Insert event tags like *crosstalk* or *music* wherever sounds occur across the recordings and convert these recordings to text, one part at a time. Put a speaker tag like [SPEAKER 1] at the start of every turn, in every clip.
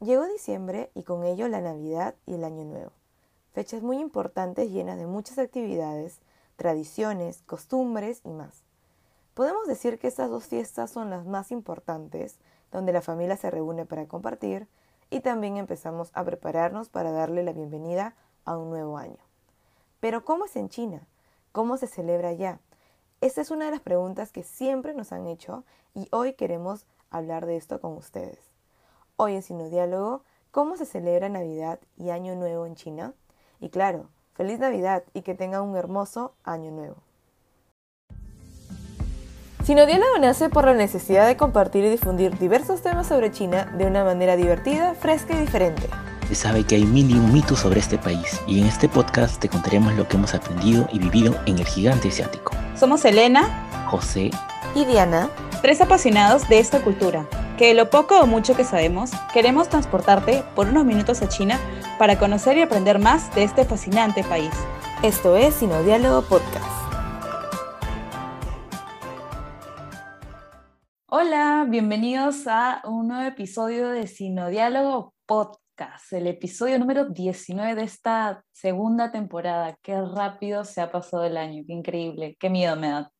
[SPEAKER 1] Llegó diciembre y con ello la Navidad y el Año Nuevo, fechas muy importantes llenas de muchas actividades, tradiciones, costumbres y más. Podemos decir que estas dos fiestas son las más importantes, donde la familia se reúne para compartir y también empezamos a prepararnos para darle la bienvenida a un nuevo año. Pero ¿cómo es en China? ¿Cómo se celebra allá? Esta es una de las preguntas que siempre nos han hecho y hoy queremos hablar de esto con ustedes. Hoy en Sino Diálogo, ¿cómo se celebra Navidad y Año Nuevo en China? Y claro, feliz Navidad y que tengan un hermoso Año Nuevo. Sino Diálogo nace por la necesidad de compartir y difundir diversos temas sobre China de una manera divertida, fresca y diferente.
[SPEAKER 2] Se sabe que hay mil y un mitos sobre este país y en este podcast te contaremos lo que hemos aprendido y vivido en el gigante asiático.
[SPEAKER 3] Somos Elena,
[SPEAKER 2] José
[SPEAKER 1] y Diana,
[SPEAKER 3] tres apasionados de esta cultura que de lo poco o mucho que sabemos, queremos transportarte por unos minutos a China para conocer y aprender más de este fascinante país.
[SPEAKER 1] Esto es Sino Diálogo Podcast.
[SPEAKER 3] Hola, bienvenidos a un nuevo episodio de Sino Diálogo Podcast, el episodio número 19 de esta segunda temporada. Qué rápido se ha pasado el año, qué increíble, qué miedo me da.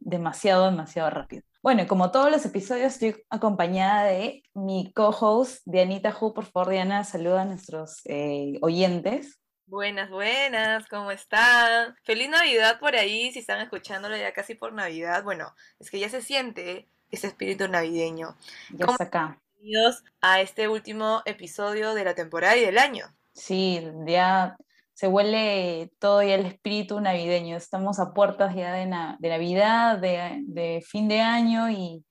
[SPEAKER 3] Demasiado, demasiado rápido. Bueno, como todos los episodios, estoy acompañada de mi co-host, Dianita Hu. Por favor, Diana, saluda a nuestros eh, oyentes.
[SPEAKER 4] Buenas, buenas, ¿cómo están? Feliz Navidad por ahí, si están escuchándolo ya casi por Navidad. Bueno, es que ya se siente ese espíritu navideño.
[SPEAKER 3] Ya está acá.
[SPEAKER 4] Bienvenidos a este último episodio de la temporada y del año.
[SPEAKER 3] Sí, ya se huele todo ya el espíritu navideño. Estamos a puertas ya de, Navidad, de, fin de año y,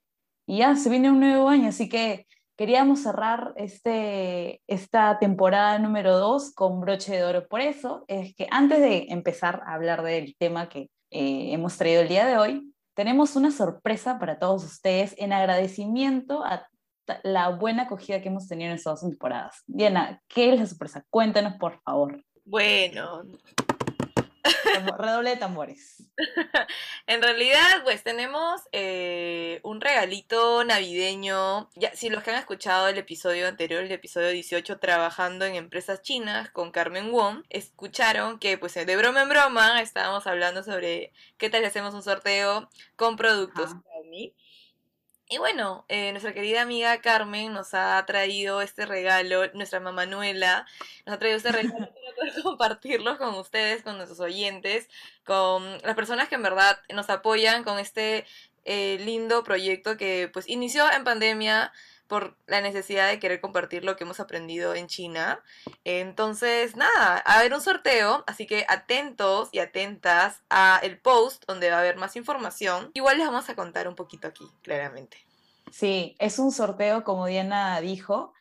[SPEAKER 3] ya se viene un nuevo año. Así que queríamos cerrar este, esta temporada número 2 con broche de oro. Por eso es que antes de empezar a hablar del tema que eh, hemos traído el día de hoy, tenemos una sorpresa para todos ustedes en agradecimiento a la buena acogida que hemos tenido en estas dos temporadas. Diana, ¿qué es la sorpresa? Cuéntanos, por favor.
[SPEAKER 4] Bueno.
[SPEAKER 3] Redoble de tambores. *laughs*
[SPEAKER 4] en realidad, pues tenemos eh, un regalito navideño. Ya, si los que han escuchado el episodio anterior, el episodio 18, trabajando en empresas chinas con Carmen Wong, escucharon que, pues, de broma en broma, estábamos hablando sobre qué tal hacemos un sorteo con productos Xiaomi. Y bueno, eh, nuestra querida amiga Carmen nos ha traído este regalo, nuestra mamá Manuela nos ha traído este regalo *laughs* para poder compartirlo con ustedes, con nuestros oyentes, con las personas que en verdad nos apoyan con este eh, lindo proyecto que pues inició en pandemia por la necesidad de querer compartir lo que hemos aprendido en China. Entonces, nada, a ver un sorteo, así que atentos y atentas a el post donde va a haber más información. Igual les vamos a contar un poquito aquí, claramente.
[SPEAKER 3] Sí, es un sorteo, como Diana dijo,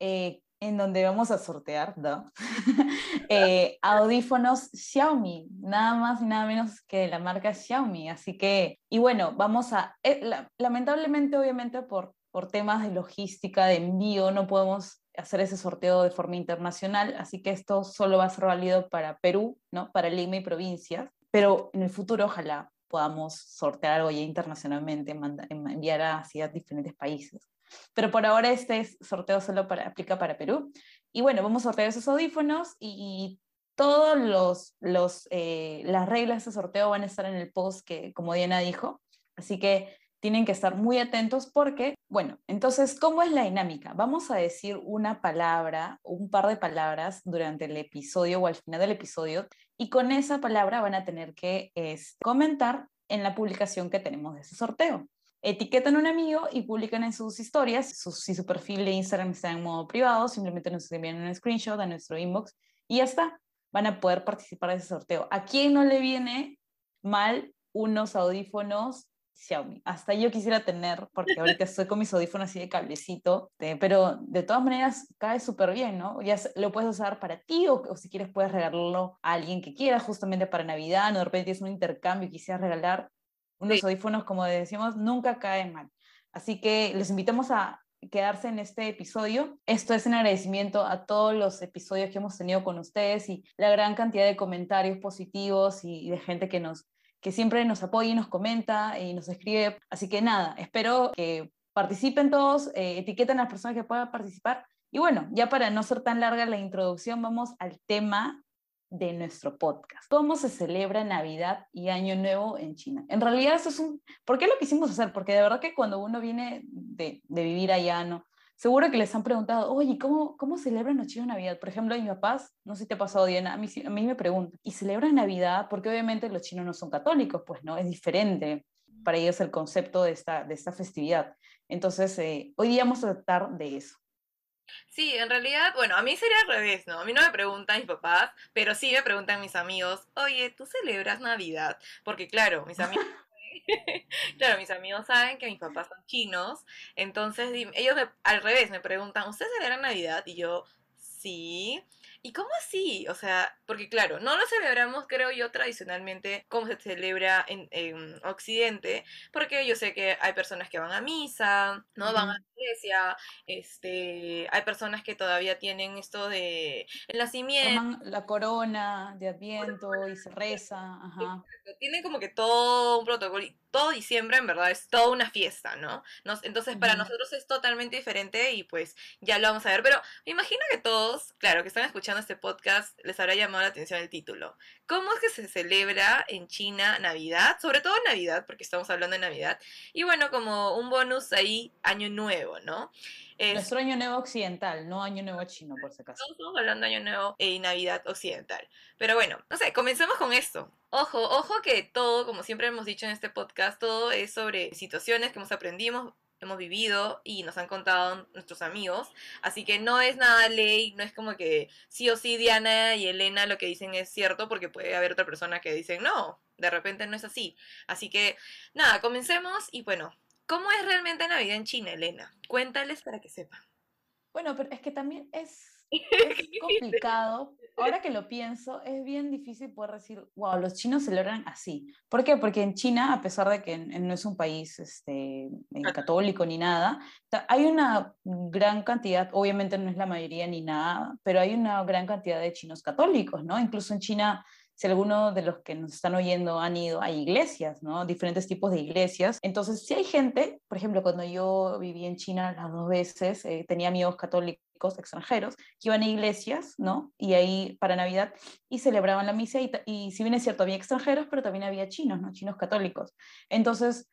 [SPEAKER 3] eh, en donde vamos a sortear ¿no? *laughs* Eh, audífonos Xiaomi, nada más y nada menos que de la marca Xiaomi. Así que, y bueno, vamos a, eh, lamentablemente, obviamente, por por temas de logística, de envío, no podemos hacer ese sorteo de forma internacional, así que esto solo va a ser válido para Perú, ¿no? para Lima y provincias, pero en el futuro ojalá podamos sortear algo ya internacionalmente, enviar hacia diferentes países. Pero por ahora este sorteo solo para, aplica para Perú. Y bueno, vamos a sortear esos audífonos y, todas los, los, eh, las reglas de sorteo van a estar en el post que, como Diana dijo. Así que tienen que estar muy atentos porque, bueno, entonces, ¿cómo es la dinámica? Vamos a decir una palabra, un par de palabras durante el episodio o al final del episodio y con esa palabra van a tener que este, comentar en la publicación que tenemos de ese sorteo. Etiquetan a un amigo y publican en sus historias, si su perfil de Instagram está en modo privado, simplemente nos envían un screenshot a nuestro inbox y ya está. Van a poder participar de ese sorteo. ¿A quién no le viene mal unos audífonos Xiaomi. Hasta yo quisiera tener, porque ahorita estoy con mis audífonos así de cablecito, pero de todas maneras cae súper bien, ¿no? Ya lo puedes usar para ti o, si quieres puedes regalarlo a alguien que quiera, justamente para Navidad, no de repente es un intercambio y quisieras regalar unos audífonos, como decíamos, nunca caen mal. Así que les invitamos a quedarse en este episodio. Esto es en agradecimiento a todos los episodios que hemos tenido con ustedes y la gran cantidad de comentarios positivos y de gente que nos que siempre nos apoya y nos comenta y nos escribe. Así que nada, espero que participen todos, eh, etiqueten a las personas que puedan participar Y bueno, ya para no ser tan larga la introducción, vamos al tema de nuestro podcast. ¿Cómo se celebra Navidad y Año Nuevo en China? En realidad eso es un... ¿Por qué lo quisimos hacer? Porque de verdad que cuando uno viene de, de vivir allá, ¿no? Seguro que les han preguntado, oye, ¿cómo, cómo celebran los chinos Navidad? Por ejemplo, mis papás, no sé si te ha pasado, Diana, a mí, a mí me preguntan, ¿y celebran Navidad? Porque obviamente los chinos no son católicos, pues, ¿no? Es diferente para ellos el concepto de esta, de esta festividad. Entonces, eh, hoy día vamos a tratar de eso.
[SPEAKER 4] Sí, en realidad, bueno, a mí sería al revés, ¿no? A mí no me preguntan mis papás, pero sí me preguntan mis amigos, oye, ¿tú celebras Navidad? Porque claro, mis amigos... *laughs* claro, mis amigos saben que mis papás son chinos, entonces ellos al revés me preguntan, ¿ustedes celebran Navidad? Y yo, sí. ¿Y cómo así? O sea, porque claro, no lo celebramos, creo yo, tradicionalmente como se celebra en, Occidente, porque yo sé que hay personas que van a misa, no van a la iglesia, este, hay personas que todavía tienen esto de el nacimiento.
[SPEAKER 3] la corona de Adviento y se reza, ajá.
[SPEAKER 4] Tienen como que todo un protocolo todo diciembre en verdad es toda una fiesta, ¿no? entonces para nosotros es totalmente diferente y pues ya lo vamos a ver, pero me imagino que todos, claro, que están escuchando este podcast, les habrá llamado la atención el título. ¿Cómo es que se celebra en China Navidad? Sobre todo Navidad, porque estamos hablando de Navidad. Y bueno, como un bonus ahí, Año Nuevo, ¿no?
[SPEAKER 3] Nuestro año nuevo occidental, no año nuevo chino, por si acaso.
[SPEAKER 4] Estamos hablando de año nuevo y Navidad occidental. Pero bueno, no sé, comencemos con esto. Ojo, ojo que todo, como siempre hemos dicho en este podcast, todo es sobre situaciones que hemos aprendido, hemos vivido y nos han contado nuestros amigos. Así que no es nada ley, no es como que sí o sí Diana y Elena lo que dicen es cierto, porque puede haber otra persona que dice no, de repente no es así. Así que nada, comencemos y bueno, ¿Cómo es realmente Navidad en China, Elena? Cuéntales para que sepan.
[SPEAKER 3] Bueno, pero es que también es, *laughs* complicado. Ahora que lo pienso, es bien difícil poder decir, wow, los chinos celebran así. ¿Por qué? Porque en China, a pesar de que no es un país este, eh, católico ni nada, hay una gran cantidad, obviamente no es la mayoría ni nada, pero hay una gran cantidad de chinos católicos, ¿no? Incluso en China si alguno de los que nos están oyendo han ido a iglesias, ¿no? Diferentes tipos de iglesias. Entonces, si hay gente, por ejemplo, cuando yo viví en China las dos veces, eh, tenía amigos católicos extranjeros que iban a iglesias, ¿no? Y ahí para Navidad y celebraban la misa y, y si bien es cierto, había extranjeros, pero también había chinos, ¿no? Chinos católicos. Entonces,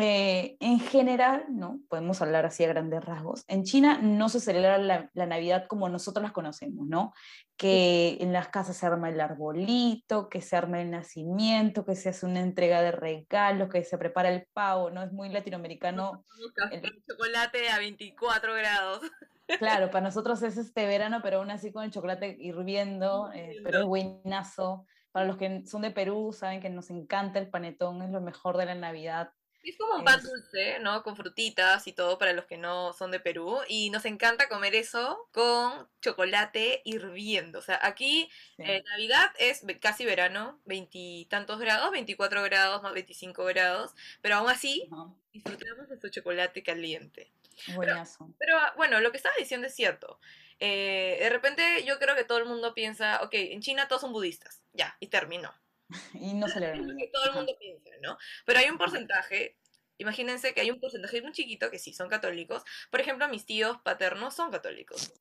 [SPEAKER 3] eh, en general, ¿no? Podemos hablar así a grandes rasgos. En China no se celebra la, la, Navidad como nosotros las conocemos, ¿no? Que en las casas se arma el arbolito, que se arma el nacimiento, que se hace una entrega de regalos, que se prepara el pavo, ¿no? Es muy latinoamericano.
[SPEAKER 4] El chocolate a 24 grados.
[SPEAKER 3] Claro, para nosotros es este verano, pero aún así con el chocolate hirviendo, eh, pero es buenazo. Para los que son de Perú, saben que nos encanta el panetón, es lo mejor de la Navidad.
[SPEAKER 4] Es como un pan dulce, ¿no? Con frutitas y todo para los que no son de Perú. Y nos encanta comer eso con chocolate hirviendo. O sea, aquí eh, Navidad es casi verano, veintitantos grados, 24 grados más 25 grados. Pero aún así, disfrutamos de su chocolate caliente.
[SPEAKER 3] Buenazo.
[SPEAKER 4] Pero, ah, bueno, lo que estabas diciendo es cierto. Eh, de repente yo creo que todo el mundo piensa, ok, en China todos son budistas. Ya, y terminó. *laughs*
[SPEAKER 3] y no celebran.
[SPEAKER 4] Es que todo el mundo piensa, ¿no? Pero hay un porcentaje, imagínense que hay un porcentaje muy chiquito que sí son católicos. Por ejemplo, mis tíos paternos son católicos.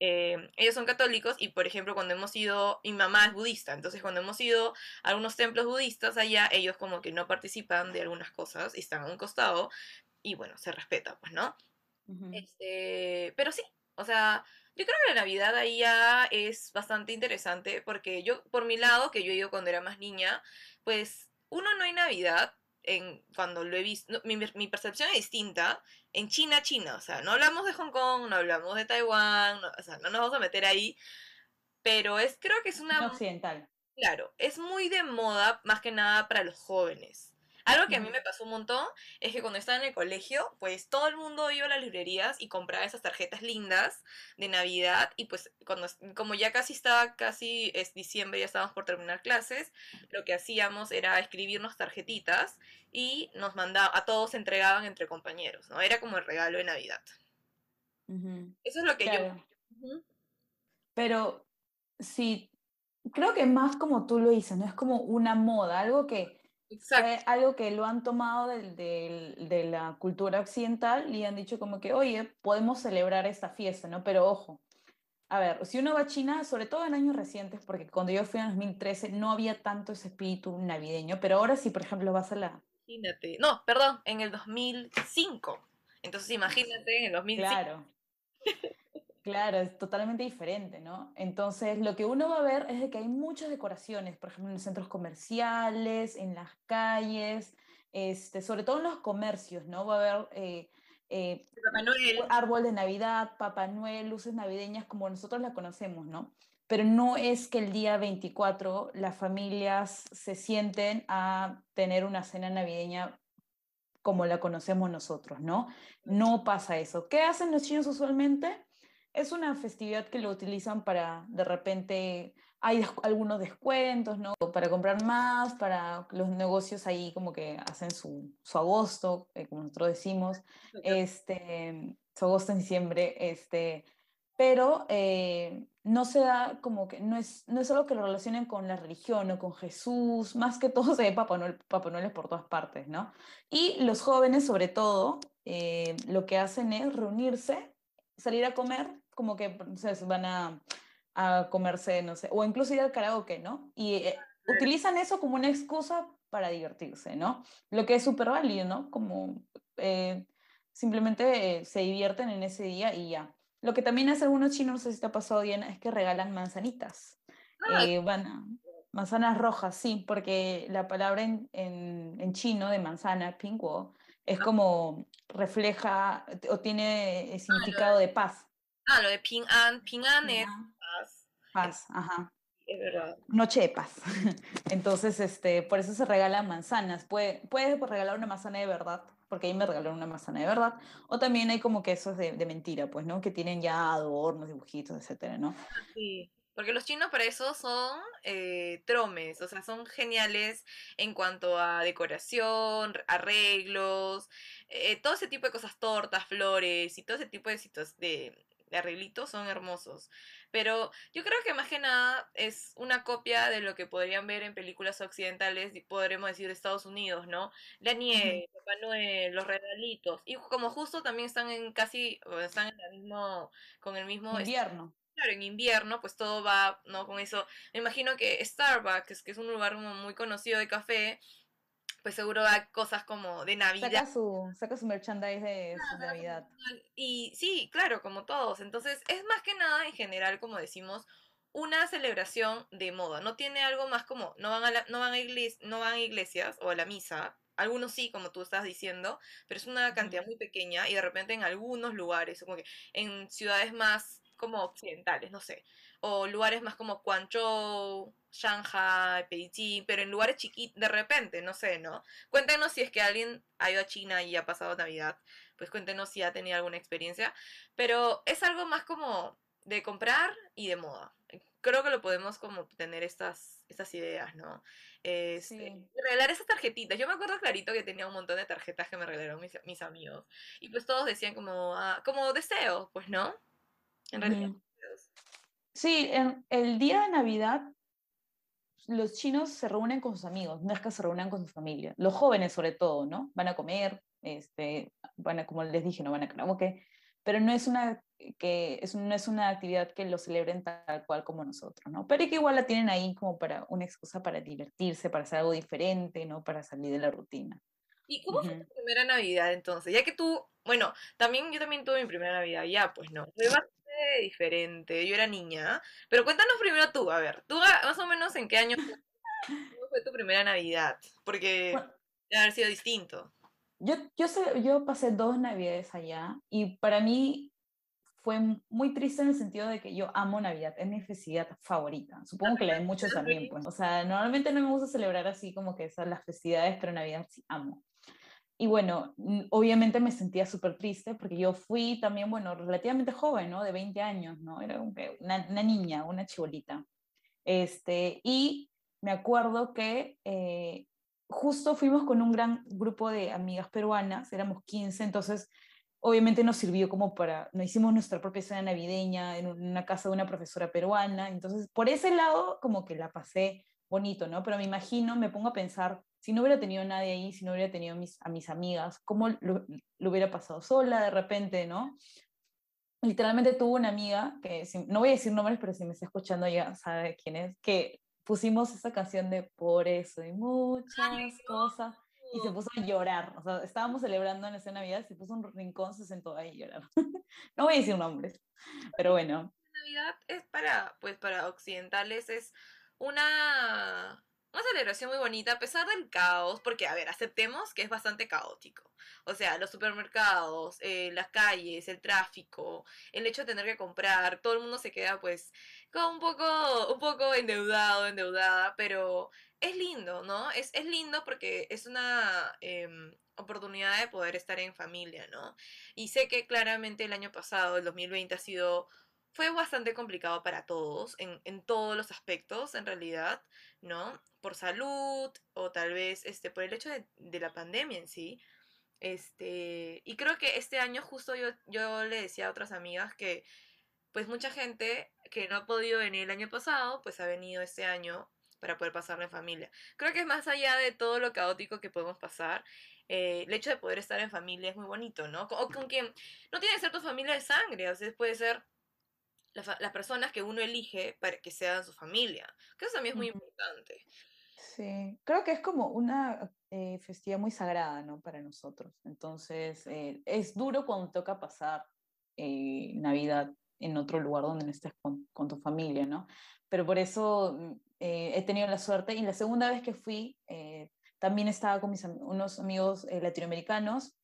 [SPEAKER 4] Eh, ellos son católicos y, por ejemplo, cuando hemos ido, mi mamá es budista, entonces cuando hemos ido a algunos templos budistas allá, ellos como que no participan de algunas cosas y están a un costado y bueno, se respeta, pues, ¿no? este, pero sí, o sea, yo creo que la Navidad ahí ya es bastante interesante porque yo, por mi lado, que yo he ido cuando era más niña, pues uno no hay Navidad en, cuando lo he visto, mi, mi, percepción es distinta en China, China, o sea, no hablamos de Hong Kong, no hablamos de Taiwán, o sea, no nos vamos a meter ahí, pero es, creo que es una...
[SPEAKER 3] Occidental.
[SPEAKER 4] Claro, es muy de moda más que nada para los jóvenes. Algo que a mí me pasó un montón es que cuando estaba en el colegio, pues todo el mundo iba a las librerías y compraba esas tarjetas lindas de Navidad y pues cuando como ya casi estaba casi es diciembre, ya estábamos por terminar clases, lo que hacíamos era escribirnos tarjetitas y nos mandaba a todos se entregaban entre compañeros, ¿no? Era como el regalo de Navidad. Eso es lo que yo
[SPEAKER 3] Pero sí, creo que más como tú lo dices, ¿no? Es como una moda, algo que Fue algo que lo han tomado de la cultura occidental y han dicho como que, oye, podemos celebrar esta fiesta, ¿no? Pero ojo, a ver, si uno va a China, sobre todo en años recientes, porque cuando yo fui en 2013 no había tanto ese espíritu navideño, pero ahora sí, por ejemplo, vas a la...
[SPEAKER 4] Imagínate, no, perdón, en el 2005. Entonces imagínate en el 2005.
[SPEAKER 3] Claro. Claro, es totalmente diferente, ¿no? Entonces, lo que uno va a ver es de que hay muchas decoraciones, por ejemplo, en los centros comerciales, en las calles, este, sobre todo en los comercios, ¿no? Va a haber eh, eh, árbol de Navidad, Papá Noel, luces navideñas como nosotros la conocemos, ¿no? Pero no es que el día 24 las familias se sienten a tener una cena navideña como la conocemos nosotros, ¿no? No pasa eso. ¿Qué hacen los chinos usualmente? Es una festividad que lo utilizan para, de repente, hay algunos descuentos, ¿no? Para comprar más, para los negocios ahí como que hacen su, su agosto, eh, como nosotros decimos, este, su agosto en diciembre, este, pero eh, no se da como que, no es, no es algo que lo relacionen con la religión o con Jesús, más que todo se ve Papá Noel, Papá Noel es por todas partes, ¿no? Y los jóvenes, sobre todo, eh, lo que hacen es reunirse, salir a comer como que se van a, a, comerse, no sé, o incluso ir al karaoke, ¿no? Y eh, utilizan eso como una excusa para divertirse, ¿no? Lo que es súper válido, ¿no? Como eh, simplemente eh, se divierten en ese día y ya. Lo que también hacen algunos chinos, no sé si te ha pasado bien, es que regalan manzanitas. Ah. van manzanas rojas, sí, porque la palabra en, en, en chino de manzana, pingguo, es ah. como refleja o tiene ah, significado de paz.
[SPEAKER 4] Ah, lo de Ping An. Ping An es
[SPEAKER 3] paz. Paz, ajá.
[SPEAKER 4] Es verdad.
[SPEAKER 3] Noche de paz. *laughs* Entonces, este, por eso se regalan manzanas. Puede, puedes regalar una manzana de verdad, porque ahí me regalaron una manzana de verdad. O también hay como que esos de, de mentira, pues, ¿no? Que tienen ya adornos, dibujitos, etcétera, ¿no?
[SPEAKER 4] Sí. Porque los chinos para eso son eh, tromes, o sea, son geniales en cuanto a decoración, arreglos, eh, todo ese tipo de cosas, tortas, flores y todo ese tipo de, de, de arreglitos son hermosos. Pero yo creo que más que nada es una copia de lo que podrían ver en películas occidentales, podremos decir de Estados Unidos, ¿no? La nieve, Papá Noel, los regalitos. Y como justo también están en casi, están en el mismo, con el mismo...
[SPEAKER 3] Invierno.
[SPEAKER 4] Claro, en invierno, pues todo va, ¿no? Con eso. Me imagino que Starbucks, que es un lugar muy conocido de café, pues seguro da cosas como de Navidad.
[SPEAKER 3] Saca su, saca su merchandise de, Navidad.
[SPEAKER 4] Y sí, claro, como todos. Entonces, es más que nada en general, como decimos, una celebración de moda. No tiene algo más como, no van a, no van a, no van a iglesias o a la misa. Algunos sí, como tú estás diciendo, pero es una cantidad muy pequeña y de repente en algunos lugares, como que en ciudades más como occidentales, no sé, o lugares más como Guangzhou, Shanghai, Beijing, pero en lugares chiquitos, de repente, no sé, ¿no? Cuéntenos si es que alguien ha ido a China y ha pasado Navidad, pues cuéntenos si ha tenido alguna experiencia, pero es algo más como de comprar y de moda. Creo que lo podemos como tener estas, estas ideas, ¿no? Este, Regalar esas tarjetitas. Yo me acuerdo clarito que tenía un montón de tarjetas que me regalaron mis, mis amigos. Y pues todos decían como, ah, como deseo, pues, ¿no? En realidad.
[SPEAKER 3] Sí, en el día de Navidad los chinos se reúnen con sus amigos, no es que se reúnan con su familia. Los jóvenes sobre todo, ¿no? Van a comer, este, van a, como les dije, no van a karaoke, pero no es una que es, no es una actividad que lo celebren tal cual como nosotros, ¿no? Pero que igual la tienen ahí como para una excusa para divertirse, para hacer algo diferente, ¿no? Para salir de la rutina.
[SPEAKER 4] ¿Y cómo fue tu primera Navidad entonces? Ya que tú, bueno, también yo también tuve mi primera Navidad, ya, pues no. Fue diferente, yo era niña. Pero cuéntanos primero tú, a ver, tú más o menos en qué año fue, tu primera Navidad, porque debe haber sido distinto.
[SPEAKER 3] Yo, yo, sé, yo pasé dos Navidades allá y para mí fue muy triste en el sentido de que yo amo Navidad, es mi festividad favorita. Supongo que la de muchos también, pues. O sea, normalmente no me gusta celebrar así como que esas las festividades, pero Navidad sí amo. Y bueno, obviamente me sentía súper triste porque yo fui también, bueno, relativamente joven, ¿no? De 20 años, ¿no? Era una, una niña, una chibolita. Este, y me acuerdo que eh, justo fuimos con un gran grupo de amigas peruanas, éramos 15, entonces obviamente nos sirvió como para, nos hicimos nuestra propia cena navideña en una casa de una profesora peruana, entonces por ese lado como que la pasé bonito, ¿no? Pero me imagino, me pongo a pensar si no hubiera tenido nadie ahí, si no hubiera tenido mis, a mis amigas, ¿cómo lo, lo hubiera pasado sola de repente, no? Literalmente tuve una amiga, que no voy a decir nombres, pero si me está escuchando ya sabe quién es, que pusimos esa canción de Por eso y muchas cosas y se puso a llorar. O sea, estábamos celebrando en esa Navidad, se puso un rincón, se sentó ahí llorar. *laughs* no voy a decir nombres, pero bueno.
[SPEAKER 4] Navidad es para, pues para occidentales, es una una celebración muy bonita a pesar del caos, porque a ver, aceptemos que es bastante caótico. O sea, los supermercados, eh, las calles, el tráfico, el hecho de tener que comprar, todo el mundo se queda pues como un poco, un poco endeudado, endeudada, pero es lindo, ¿no? Es, es lindo porque es una em, oportunidad de poder estar en familia, ¿no? Y sé que claramente el año pasado, el 2020, ha sido fue bastante complicado para todos, en, en, todos los aspectos, en realidad, ¿no? Por salud o tal vez este, por el hecho de, la pandemia en sí. Este, y creo que este año justo yo, yo le decía a otras amigas que pues mucha gente que no ha podido venir el año pasado, pues ha venido este año para poder pasarlo en familia. Creo que es más allá de todo lo caótico que podemos pasar, eh, el hecho de poder estar en familia es muy bonito, ¿no? O con quien no tiene que ser tu familia de sangre, a veces puede ser las personas que uno elige para que sean su familia, que eso también es muy importante.
[SPEAKER 3] Sí, creo que es como una eh, festividad muy sagrada, ¿no? Para nosotros. Entonces, eh, es duro cuando toca pasar eh, Navidad en otro lugar donde no estés con, con, tu familia, ¿no? Pero por eso mm, he tenido la suerte y la segunda vez que fui, también estaba con mis, unos amigos latinoamericanos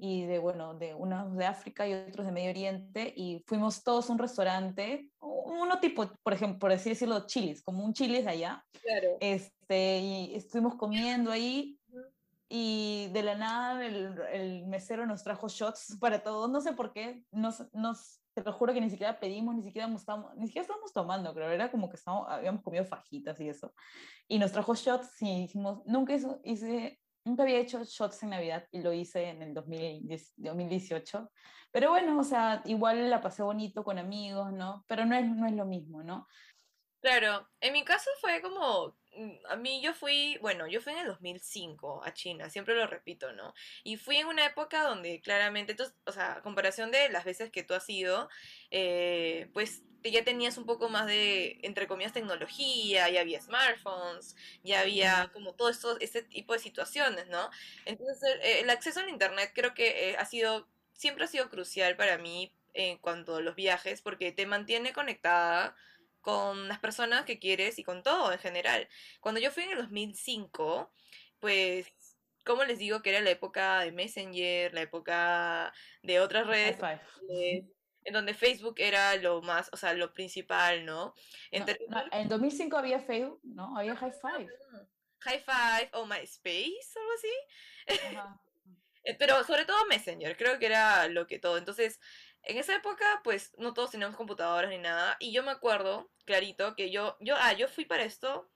[SPEAKER 3] y de, bueno, de unos de África y otros de Medio Oriente, y fuimos todos a un restaurante, uno tipo, por ejemplo, por así decirlo, chilis, como un chilis de allá.
[SPEAKER 4] Claro.
[SPEAKER 3] Este, y estuvimos comiendo ahí, y de la nada el, el, mesero nos trajo shots para todos, no sé por qué, nos, nos, te lo juro que ni siquiera pedimos, ni siquiera, estábamos, ni siquiera estábamos tomando, creo, era como que estábamos, habíamos comido fajitas y eso, y nos trajo shots y dijimos, nunca hizo, hice Nunca había hecho shots en Navidad y lo hice en el 2018. Pero bueno, o sea, igual la pasé bonito con amigos, ¿no? Pero no es, no es lo mismo, ¿no?
[SPEAKER 4] Claro, en mi caso fue como, a mí yo fui, bueno, yo fui en el 2005 a China, siempre lo repito, ¿no? Y fui en una época donde claramente, o sea, a comparación de las veces que tú has ido, eh, pues ya tenías un poco más de, entre comillas, tecnología, ya había smartphones, ya había como todo esto, este tipo de situaciones, ¿no? Entonces, el, acceso al Internet creo que eh, ha sido, siempre ha sido crucial para mí en cuanto a los viajes, porque te mantiene conectada con las personas que quieres y con todo en general. Cuando yo fui en el 2005, pues, como les digo que era la época de Messenger, la época de otras redes, en donde Facebook era lo más, o sea, lo principal, ¿no?
[SPEAKER 3] en 2005 había Facebook, ¿no? Había High Five.
[SPEAKER 4] High Five o MySpace, algo así. *laughs* Eh, pero sobre todo Messenger, creo que era lo que todo. Entonces, en esa época, pues no todos teníamos computadoras ni nada. Y yo me acuerdo, clarito, que yo, yo, ah, yo fui para esto.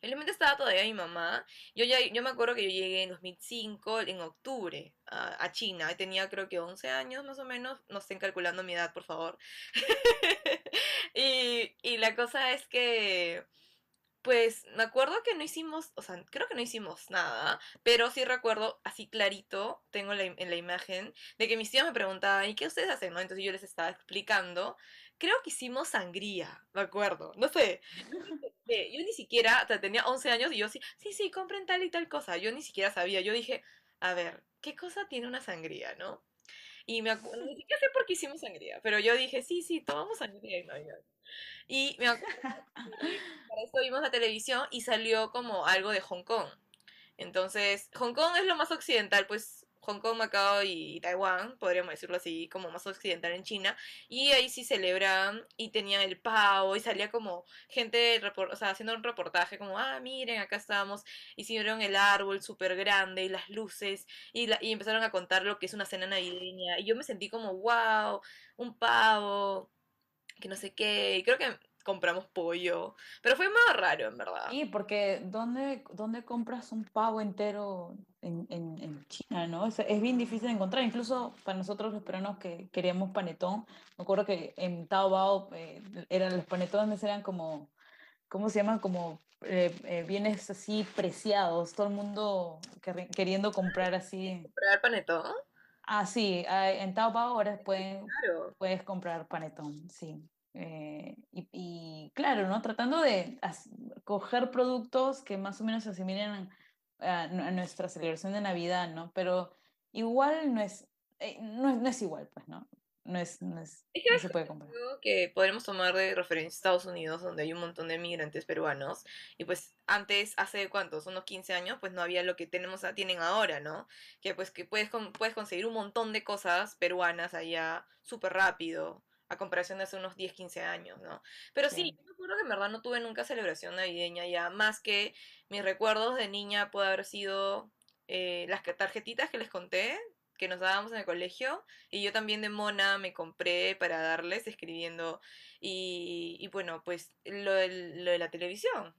[SPEAKER 4] Felizmente estaba todavía mi mamá. Yo ya, yo me acuerdo que yo llegué en 2005, en octubre, a, a China. Tenía creo que 11 años más o menos. No estén calculando mi edad, por favor. *laughs* y, y la cosa es que pues me acuerdo que no hicimos, o sea, creo que no hicimos nada, pero sí recuerdo así clarito, tengo en la imagen, de que mis tíos me preguntaban, ¿y qué ustedes hacen? ¿no? Entonces yo les estaba explicando, creo que hicimos sangría, me acuerdo, no sé, yo ni *laughs* siquiera, o sea, tenía 11 años y yo sí, sí, sí, compren tal y tal cosa, yo ni siquiera sabía, yo dije, a ver, ¿qué cosa tiene una sangría, no? Y me acuerdo, ni siquiera sé por qué hicimos sangría, pero yo dije, sí, sí, tomamos sangría en Navidad. Y me acuerdo, *laughs* para eso vimos la televisión y salió como algo de Hong Kong. Entonces, Hong Kong es lo más occidental, pues Hong Kong, Macao y Taiwán, podríamos decirlo así, como más occidental en China, y ahí sí celebran y tenían el pavo y salía como gente, o sea, haciendo un reportaje como, ah, miren, acá estamos, hicieron el árbol súper grande y las luces y, y empezaron a contar lo que es una cena navideña. Y yo me sentí como, wow, un pavo, que no sé qué, y creo que compramos pollo. Pero fue más raro, en verdad.
[SPEAKER 3] Sí, porque ¿dónde, dónde compras un pavo entero en, en, China, no? Es, es, bien difícil de encontrar. Incluso para nosotros los peruanos que queríamos panetón, me acuerdo que en Taobao eh, eran, los panetones eran como, ¿cómo se llaman? Como eh, eh, bienes así preciados, todo el mundo queriendo comprar así.
[SPEAKER 4] ¿Comprar panetón?
[SPEAKER 3] Ah, sí, ah, en Taobao ahora pueden,
[SPEAKER 4] Claro.
[SPEAKER 3] puedes comprar panetón, sí. Eh, y, y claro, ¿no? Tratando de coger productos que más o menos se asimilen a, a nuestra celebración de Navidad, ¿no? Pero igual no es, eh, no es, no es igual, pues, ¿no? No es, no es, no se puede comprar.
[SPEAKER 4] Creo que podremos tomar de referencia Estados Unidos, donde hay un montón de migrantes peruanos. Y pues antes, hace cuántos, unos 15 años, pues no había lo que tenemos, a- tienen ahora, ¿no? Que pues que puedes, con- puedes conseguir un montón de cosas peruanas allá súper rápido, a comparación de hace unos 10, 15 años, ¿no? Pero sí,
[SPEAKER 3] Sí.
[SPEAKER 4] yo me acuerdo que en verdad no tuve nunca celebración navideña ya, más que mis recuerdos de niña puede haber sido eh, las tarjetitas que les conté, que nos dábamos en el colegio, y yo también de mona me compré para darles escribiendo. Y, bueno, pues lo, del- lo de la televisión.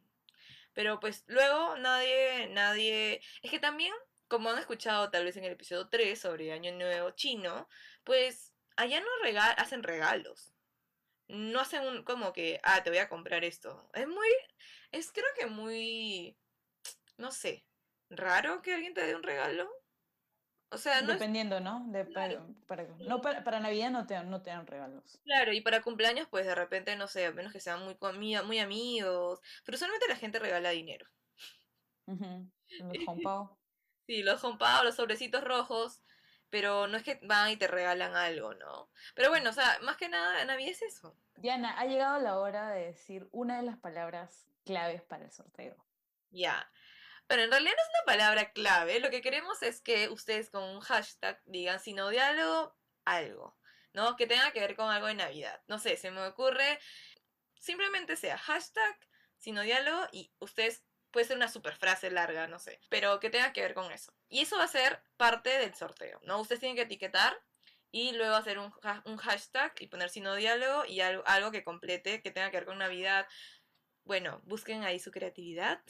[SPEAKER 4] Pero pues luego nadie, nadie... Es que también, como han escuchado tal vez en el episodio 3 sobre Año Nuevo chino, pues allá no rega- hacen regalos. No hacen un, como que, ah, te voy a comprar esto. Es muy, es creo que muy, no sé, raro que alguien te dé un regalo. O sea, no es
[SPEAKER 3] Dependiendo, ¿no? De, para, para- no para, para Navidad no te, dan- no te dan regalos.
[SPEAKER 4] Claro, y para cumpleaños, pues de repente, no sé, a menos que sean muy, muy amigos, pero usualmente la gente regala dinero. *laughs*
[SPEAKER 3] Los Hongpao.
[SPEAKER 4] Sí, los jompados, los sobrecitos rojos, pero no es que van y te regalan algo, ¿no? Pero bueno, o sea, más que nada, Navidad es eso.
[SPEAKER 3] Diana, ha llegado la hora de decir una de las palabras claves para el sorteo.
[SPEAKER 4] Ya. Pero en realidad no es una palabra clave, lo que queremos es que ustedes con un hashtag digan sino diálogo algo, ¿no? Que tenga que ver con algo de Navidad. No sé, se me ocurre, simplemente sea hashtag sino diálogo y ustedes puede ser una super frase larga, no sé, pero que tenga que ver con eso. Y eso va a ser parte del sorteo, ¿no? Ustedes tienen que etiquetar y luego hacer un, ha- un hashtag y poner sino diálogo y algo, algo que complete, que tenga que ver con Navidad. Bueno, busquen ahí su creatividad.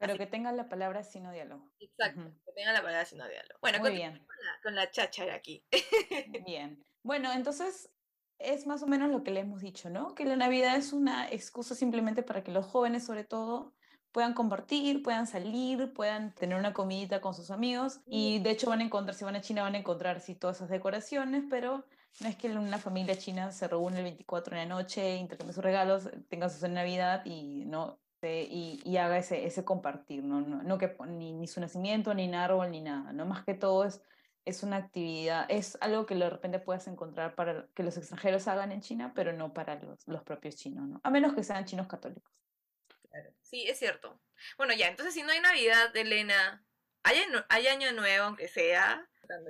[SPEAKER 3] Pero
[SPEAKER 4] Así-
[SPEAKER 3] que tengan la palabra sino diálogo.
[SPEAKER 4] Exacto, que tenga la palabra sino diálogo. Bueno,
[SPEAKER 3] Muy bien,
[SPEAKER 4] con la, con la cháchara aquí. *laughs*
[SPEAKER 3] bien. Bueno, entonces es más o menos lo que le hemos dicho, ¿no? Que la Navidad es una excusa simplemente para que los jóvenes, sobre todo, puedan compartir, puedan salir, puedan tener una comidita con sus amigos. Y de hecho van a encontrar, si van a China, van a encontrar así todas esas decoraciones, pero no es que una familia china se reúne el 24 en la noche, intercambie sus regalos, tenga su cena de Navidad y no y, y haga ese, ese compartir, ¿no? No, no que ni, ni su nacimiento, ni un árbol, ni nada, ¿no? Más que todo es, es una actividad, es algo que de repente puedes encontrar para que los extranjeros hagan en China, pero no para los, los propios chinos, ¿no? A menos que sean chinos católicos.
[SPEAKER 4] Sí, es cierto. Bueno, ya, entonces si no hay Navidad, Elena, hay, hay año nuevo, aunque sea.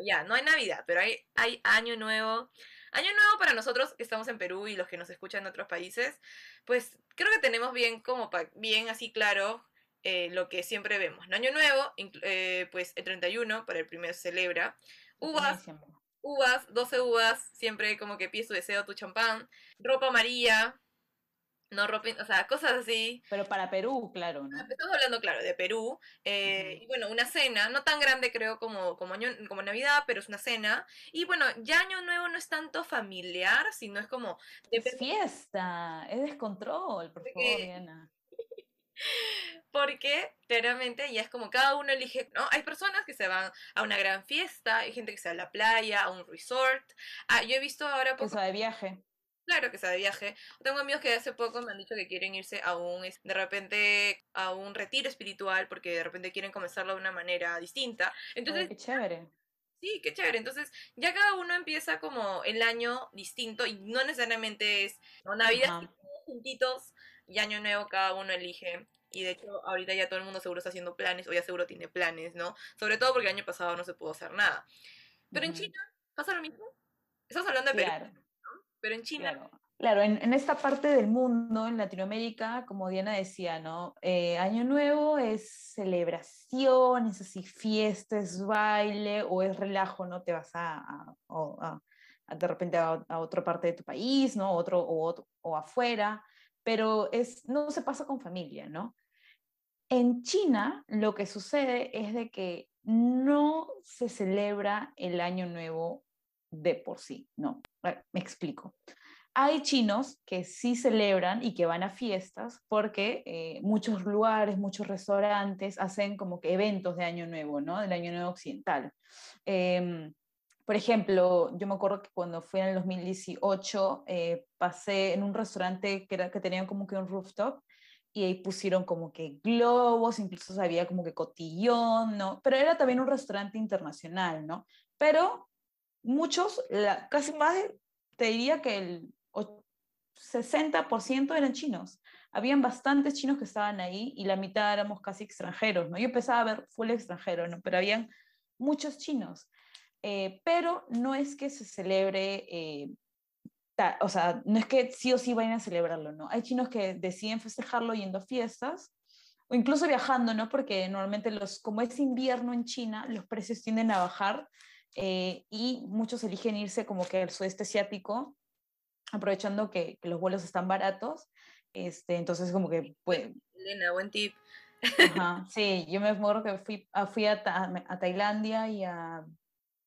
[SPEAKER 4] Ya, no hay Navidad, pero hay, hay año nuevo. Año nuevo para nosotros que estamos en Perú y los que nos escuchan en otros países, pues creo que tenemos bien como bien así claro eh, lo que siempre vemos. ¿no? Año nuevo, eh, pues el 31 para el primero se celebra. Uvas, uvas, 12 uvas, siempre como que pides tu deseo, tu champán, ropa amarilla, no ropa, o sea, cosas así.
[SPEAKER 3] Pero para Perú, claro, ¿no?
[SPEAKER 4] Estamos hablando, claro, de Perú. eh. Y bueno, una cena, no tan grande creo como, como, año, como Navidad, pero es una cena. Y bueno, ya Año Nuevo no es tanto familiar, sino es como...
[SPEAKER 3] Es
[SPEAKER 4] depende-
[SPEAKER 3] fiesta, es descontrol, por
[SPEAKER 4] De
[SPEAKER 3] favor, Diana. *laughs*
[SPEAKER 4] Porque claramente ya es como cada uno elige, ¿no? Hay personas que se van a una gran fiesta, hay gente que se va a la playa, a un resort. Ah, yo he visto ahora poco,
[SPEAKER 3] va de viaje.
[SPEAKER 4] Claro que se va de viaje. Tengo amigos que hace poco me han dicho que quieren irse a un, de repente, a un retiro espiritual, porque de repente quieren comenzarlo de una manera distinta. Entonces,
[SPEAKER 3] Ay, qué chévere.
[SPEAKER 4] Sí, qué chévere. Entonces, ya cada uno empieza como el año distinto y no necesariamente es ¿no? Navidad, juntitos y año nuevo cada uno elige. Y de hecho, ahorita ya todo el mundo seguro está haciendo planes o ya seguro tiene planes, ¿no? Sobre todo porque el año pasado no se pudo hacer nada. Pero en
[SPEAKER 3] Ujú.
[SPEAKER 4] China pasa lo mismo. Estamos hablando de Perú,
[SPEAKER 3] Claro.
[SPEAKER 4] Pero en China
[SPEAKER 3] Claro, en, en esta parte del mundo, en Latinoamérica, como Diana decía, ¿no? Eh, Año Nuevo es celebración, es así fiesta, es baile o es relajo, ¿no? Te vas a, de repente a, otra parte de tu país, ¿no? Otro, o, o afuera, pero es, no se pasa con familia, ¿no? En China lo que sucede es de que no se celebra el Año Nuevo de por sí, ¿no? Me explico. hay chinos que sí celebran y que van a fiestas porque eh, muchos lugares, muchos restaurantes hacen como que eventos de Año Nuevo, ¿no? Del Año Nuevo Occidental. Em, por ejemplo, yo me acuerdo que cuando fui en el 2018, eh, pasé en un restaurante que, era, que como que un rooftop y ahí pusieron como que globos, incluso había como que cotillón, ¿no? Pero era también un restaurante internacional, ¿no? Pero muchos, la, casi más, te diría que el 60% eran chinos. Habían bastantes chinos que estaban ahí y la mitad éramos casi extranjeros, ¿no? Yo empezaba a ver full extranjero, ¿no? Pero habían muchos chinos. Eh, pero no es que se celebre, eh, o sea, no es que sí o sí vayan a celebrarlo, ¿no? Hay chinos que deciden festejarlo yendo a fiestas o incluso viajando, ¿no? Porque normalmente los, como es invierno en China, los precios tienden a bajar eh, y muchos eligen irse como que al sudeste asiático, aprovechando que, que los vuelos están baratos. Este, entonces como que pues...
[SPEAKER 4] Elena, buen tip. *laughs*
[SPEAKER 3] sí, yo me acuerdo que fui, a, fui a, a, Tailandia y a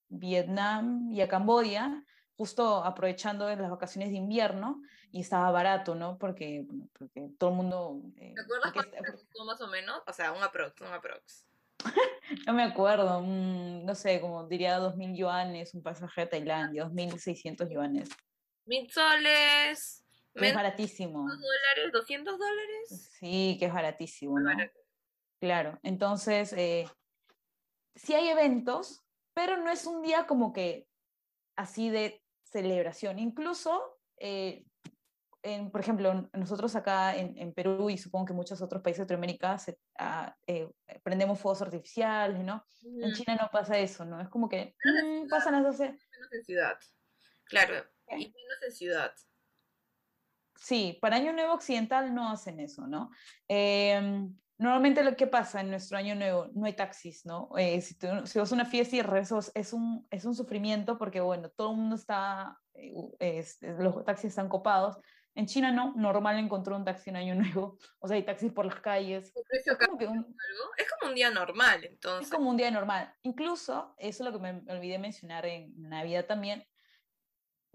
[SPEAKER 3] Vietnam y a Camboya, justo aprovechando las vacaciones de invierno y estaba barato, ¿no? Porque, porque todo el mundo...
[SPEAKER 4] Eh, ¿Te acuerdas cuánto más o menos? O sea, un aprox, un aprox. *laughs*
[SPEAKER 3] no me acuerdo, no sé, como diría 2.000 yuanes, un pasaje a Tailandia, 2.600 yuanes.
[SPEAKER 4] Mil soles.
[SPEAKER 3] es baratísimo.
[SPEAKER 4] dólares? ¿200 dólares?
[SPEAKER 3] Sí, que es baratísimo, ¿no? Claro, entonces, eh, sí hay eventos, pero no es un día como que así de celebración. Incluso, eh, por ejemplo, nosotros acá en, Perú y supongo que muchos otros países de Latinoamérica ah, eh, prendemos fuegos artificiales, ¿no? En China no pasa eso, ¿no? Es como que mm, pasan las 12.
[SPEAKER 4] Menos en ciudad. Claro, y menos en ciudad.
[SPEAKER 3] Sí, para Año Nuevo Occidental no hacen eso, ¿no? Em, normalmente lo que pasa en nuestro Año Nuevo, no hay taxis, ¿no? Eh, si, si, vas a una fiesta y rezos, es un, es un sufrimiento porque, bueno, todo el mundo está, eh, los taxis están copados. En China no, normal encontró un taxi en Año Nuevo, *laughs* o sea, hay taxis por las calles.
[SPEAKER 4] Es como, un, es como un día normal, entonces.
[SPEAKER 3] Es como un día normal. Incluso, eso es lo que me olvidé mencionar en Navidad también,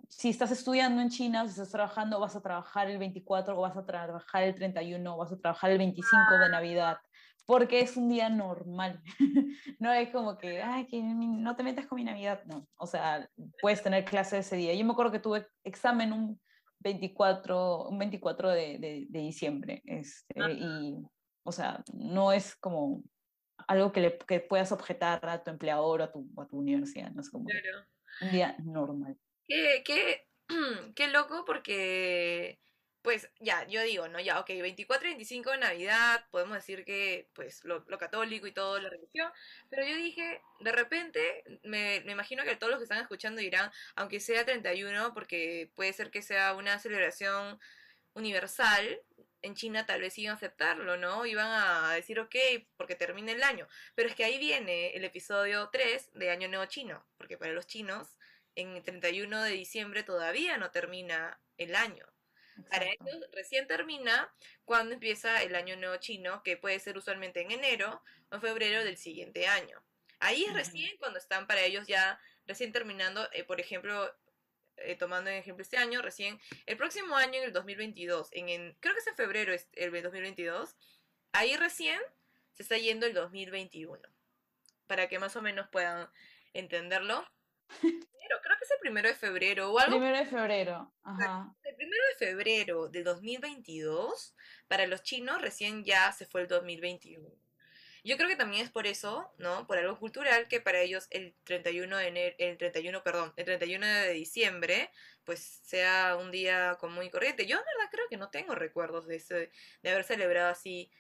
[SPEAKER 3] si estás estudiando en China, si estás trabajando, vas a trabajar el 24 o vas a trabajar el 31 o vas a trabajar el 25 de Navidad, porque es un día normal. *laughs* no es como que, ay, que no te metas con mi Navidad, no. O sea, puedes tener clase ese día. Yo me acuerdo que tuve examen un 24, un 24 de, de, de diciembre, este, y, o sea, no es como algo que, le, que puedas objetar a tu empleador o a tu, a tu universidad, no es como un día normal.
[SPEAKER 4] Qué, qué, *clears throat* qué loco porque, pues ya, yo digo, ¿no? Ya, ok, 24 y 25 de Navidad, podemos decir que, pues, lo, católico y todo, la religión, pero yo dije, de repente, me, me, imagino que todos los que están escuchando dirán, aunque sea 31, porque puede ser que sea una celebración universal, en China tal vez iban a aceptarlo, ¿no? Iban a decir, ok, porque termina el año. Pero es que ahí viene el episodio 3 de Año Nuevo Chino, porque para los chinos en el 31 de diciembre todavía no termina el año. Para ellos recién termina cuando empieza el año nuevo chino, que puede ser usualmente en enero o en febrero del siguiente año. Ahí es recién cuando están para ellos ya recién terminando, eh, por ejemplo, eh, tomando en ejemplo este año, recién el próximo año, en el 2022, en, creo que es en febrero el 2022, ahí recién se está yendo el 2021, para que más o menos puedan entenderlo. Creo que es el primero de febrero o algo.
[SPEAKER 3] Primero de febrero, ajá.
[SPEAKER 4] El primero de febrero de 2022, para los chinos recién ya se fue el 2021. Yo creo que también es por eso, ¿no? Por algo cultural que para ellos el 31 de enero, el 31, perdón, el 31 de diciembre, pues sea un día común y corriente. Yo en verdad creo que no tengo recuerdos de ese, de haber celebrado así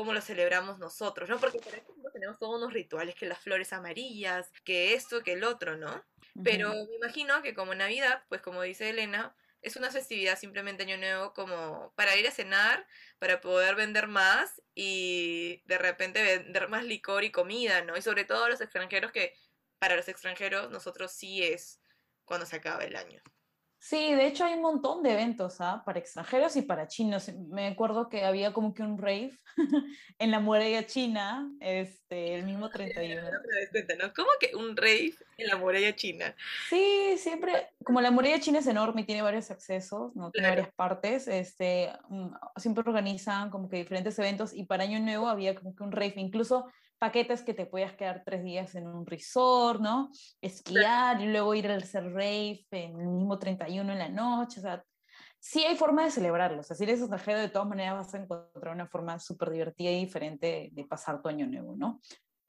[SPEAKER 4] como lo celebramos nosotros, ¿no? Porque por ejemplo tenemos todos unos rituales, que las flores amarillas, que esto, que el otro, ¿no? Pero me imagino que como Navidad, pues como dice Elena, es una festividad simplemente año nuevo como para ir a cenar, para poder vender más y de repente vender más licor y comida, ¿no? Y sobre todo los extranjeros que para los extranjeros nosotros sí es cuando se acaba el año.
[SPEAKER 3] Sí, de hecho hay un montón de eventos ¿ah? para extranjeros y para chinos. Me acuerdo que había como que un rave *laughs* en la muralla china, este, el mismo *laughs* 31.
[SPEAKER 4] ¿no? ¿Cómo que un rave en la muralla china?
[SPEAKER 3] Sí, siempre, como la muralla china es enorme y tiene varios accesos, ¿no? tiene varias partes, este, mm, siempre organizan como que diferentes eventos y para Año Nuevo había como que un rave, incluso paquetes que te puedas quedar tres días en un resort, ¿no? Esquiar y luego ir al ser rave en el mismo 31 en la noche, o sea, sí hay forma de celebrarlo, o sea, si eres extranjero de todas maneras vas a encontrar una forma súper divertida y diferente de, pasar tu año nuevo, ¿no?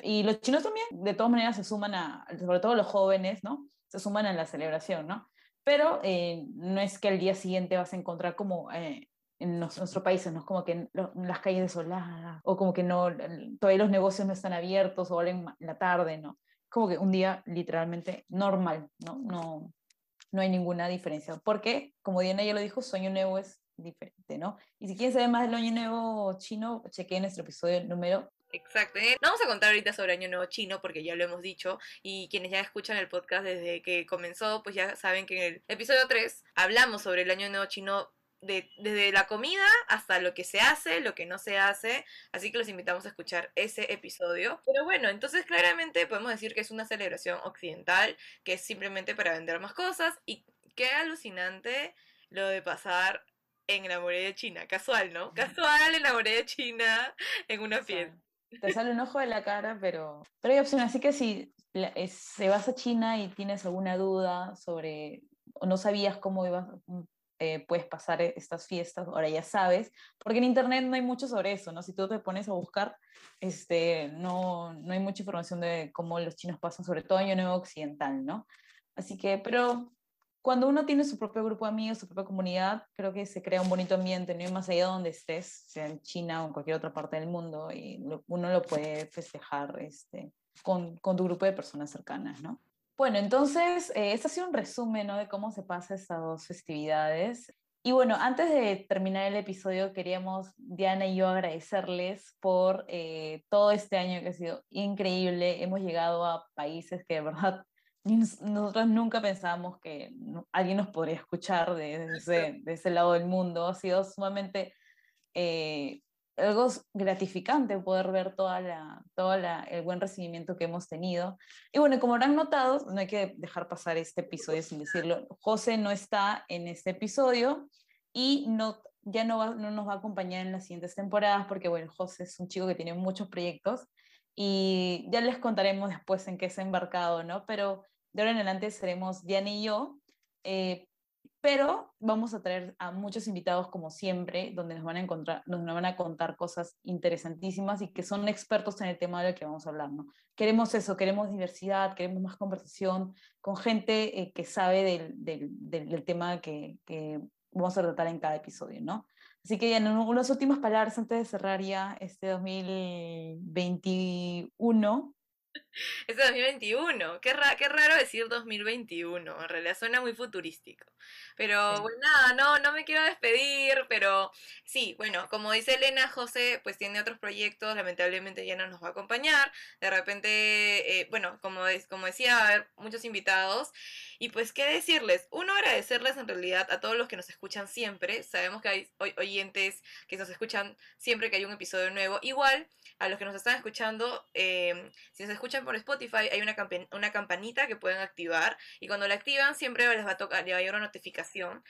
[SPEAKER 3] Y los chinos también, de todas maneras, se suman a, sobre todo los jóvenes, ¿no? Se suman a la celebración, ¿no? Pero eh, no es que al día siguiente vas a encontrar como eh, en nuestros países, ¿no? Como que las calles desoladas, o como que no, todavía los negocios no están abiertos, o en la tarde, ¿no? Como que un día literalmente normal, ¿no? No, no hay ninguna diferencia. Porque, como Diana ya lo dijo, Sueño Nuevo es diferente, ¿no? Y si quieren saber más del Año Nuevo chino, chequeen nuestro episodio número
[SPEAKER 4] Exacto. No vamos a contar ahorita sobre Año Nuevo Chino porque ya lo hemos dicho y quienes ya escuchan el podcast desde que comenzó, pues ya saben que en el episodio 3 hablamos sobre el Año Nuevo Chino desde la comida hasta lo que se hace, lo que no se hace, así que los invitamos a escuchar ese episodio. Pero bueno, entonces claramente podemos decir que es una celebración occidental, que es simplemente para vender más cosas y qué alucinante lo de pasar en la muralla china, casual, ¿no? Casual en la muralla china, en una fiesta.
[SPEAKER 3] Te sale un ojo de la cara, pero, pero hay opción, así que si se vas a China y tienes alguna duda sobre o no sabías cómo ibas, eh, puedes pasar e, estas fiestas, ahora ya sabes, porque en internet no hay mucho sobre eso, ¿no? Si tú te pones a buscar, este, no, no hay mucha información de cómo los chinos pasan, sobre todo Año Nuevo Occidental, ¿no? Así que, pero cuando uno tiene su propio grupo de amigos, su propia comunidad, creo que se crea un bonito ambiente, no hay más allá de donde estés, sea en China o en cualquier otra parte del mundo, y uno lo puede festejar este, con, con tu grupo de personas cercanas, ¿no? Bueno, entonces, eh, este ha sido un resumen ¿no? de cómo se pasa estas dos festividades. Y bueno, antes de terminar el episodio, queríamos, Diana y yo, agradecerles por eh, todo este año que ha sido increíble. Hemos llegado a países que de verdad *laughs* nosotros nunca pensábamos que alguien nos podría escuchar de, ese, de, ese, lado del mundo. Ha sido sumamente eh, algo gratificante poder ver toda la, todo el buen recibimiento que hemos tenido. Y bueno, como habrán notado, no hay que dejar pasar este episodio sin decirlo, José no está en este episodio y no, ya no, no nos va a acompañar en las siguientes temporadas porque, bueno, José es un chico que tiene muchos proyectos y ya les contaremos después en qué se ha embarcado, ¿no? Pero de ahora en adelante seremos Diana y yo. Eh, pero vamos a traer a muchos invitados como siempre, donde nos van a encontrar, nos van a contar cosas interesantísimas y que son expertos en el tema del que vamos a hablar, ¿no? Queremos eso, queremos diversidad, queremos más conversación con gente eh, que sabe del, del, tema que, que, vamos a tratar en cada episodio, ¿no? Así que ya en unas últimas palabras antes de cerrar ya este 2021, *laughs*
[SPEAKER 4] es 2021. Qué, qué raro decir 2021. En realidad suena muy futurístico. Pero bueno, nada, no, no me quiero despedir, pero sí, bueno, como dice Elena, José pues tiene otros proyectos, lamentablemente ya no nos va a acompañar. De repente, eh, bueno, como, es, como decía, va a haber muchos invitados. Y pues, ¿qué decirles? Uno, agradecerles en realidad a todos los que nos escuchan siempre. Sabemos que hay oyentes que nos escuchan siempre que hay un episodio nuevo. Igual, a los que nos están escuchando, eh, si nos escuchan por Spotify, hay una, una campanita que pueden activar. Y cuando la activan, siempre les va a tocar, les va a llegar una notificación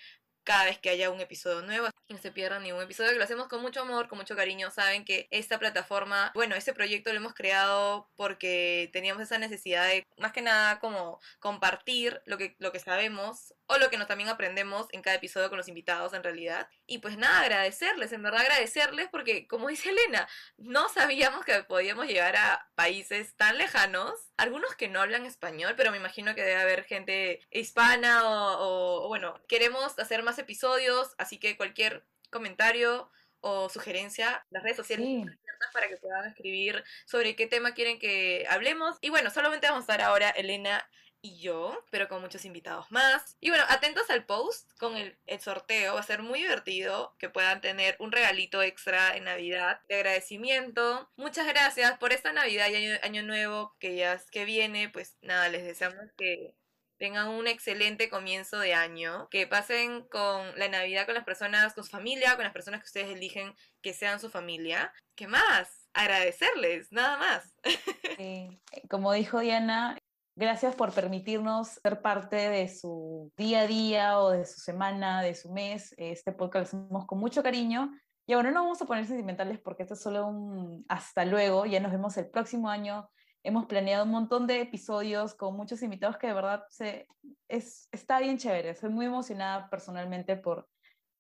[SPEAKER 4] cada vez que haya un episodio nuevo y no se pierdan ningún episodio que lo hacemos con mucho amor, con mucho cariño. Saben que esta plataforma, bueno, este proyecto lo hemos creado porque teníamos esa necesidad de más que nada como compartir lo que, lo que sabemos o lo que nos también aprendemos en cada episodio con los invitados en realidad. Y pues nada, agradecerles, en verdad agradecerles porque como dice Elena, no sabíamos que podíamos llegar a países tan lejanos, algunos que no hablan español, pero me imagino que debe haber gente hispana o, o bueno, queremos hacer más episodios, así que cualquier comentario o sugerencia, las redes sociales para que puedan escribir sobre qué tema quieren que hablemos. Y bueno, solamente vamos a estar ahora Elena y yo, pero con muchos invitados más. Y bueno, atentos al post con el, sorteo, va a ser muy divertido que puedan tener un regalito extra en Navidad de agradecimiento. Muchas gracias por esta Navidad y año, año nuevo que ya que viene, pues nada, les deseamos que tengan un excelente comienzo de año, que pasen con la Navidad con las personas, con su familia, con las personas que ustedes eligen que sean su familia. ¿Qué más? Agradecerles, nada más. *laughs*
[SPEAKER 3] Como dijo Diana, gracias por permitirnos ser parte de su día a día o de su semana, de su mes. Este podcast lo hacemos con mucho cariño. Y bueno, no vamos a poner sentimentales porque esto es solo un hasta luego. Ya nos vemos el próximo año hemos planeado un montón de episodios con muchos invitados que de verdad se, es, está bien chévere. Soy muy emocionada personalmente por,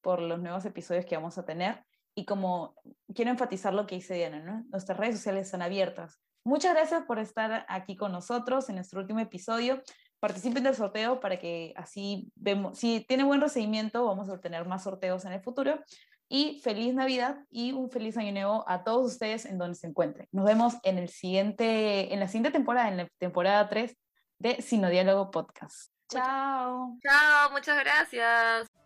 [SPEAKER 3] por los nuevos episodios que vamos a tener. Y como quiero enfatizar lo que dice Diana, ¿no? nuestras redes sociales están abiertas. Muchas gracias por estar aquí con nosotros en nuestro último episodio. Participen del sorteo para que así vemos, si tiene buen recibimiento, vamos a obtener más sorteos en el futuro y feliz Navidad y un feliz año nuevo a todos ustedes en donde se encuentren. Nos vemos en, el siguiente, en la siguiente temporada, en la temporada 3 de Sinodiálogo Podcast. Chao.
[SPEAKER 4] Chao, muchas gracias.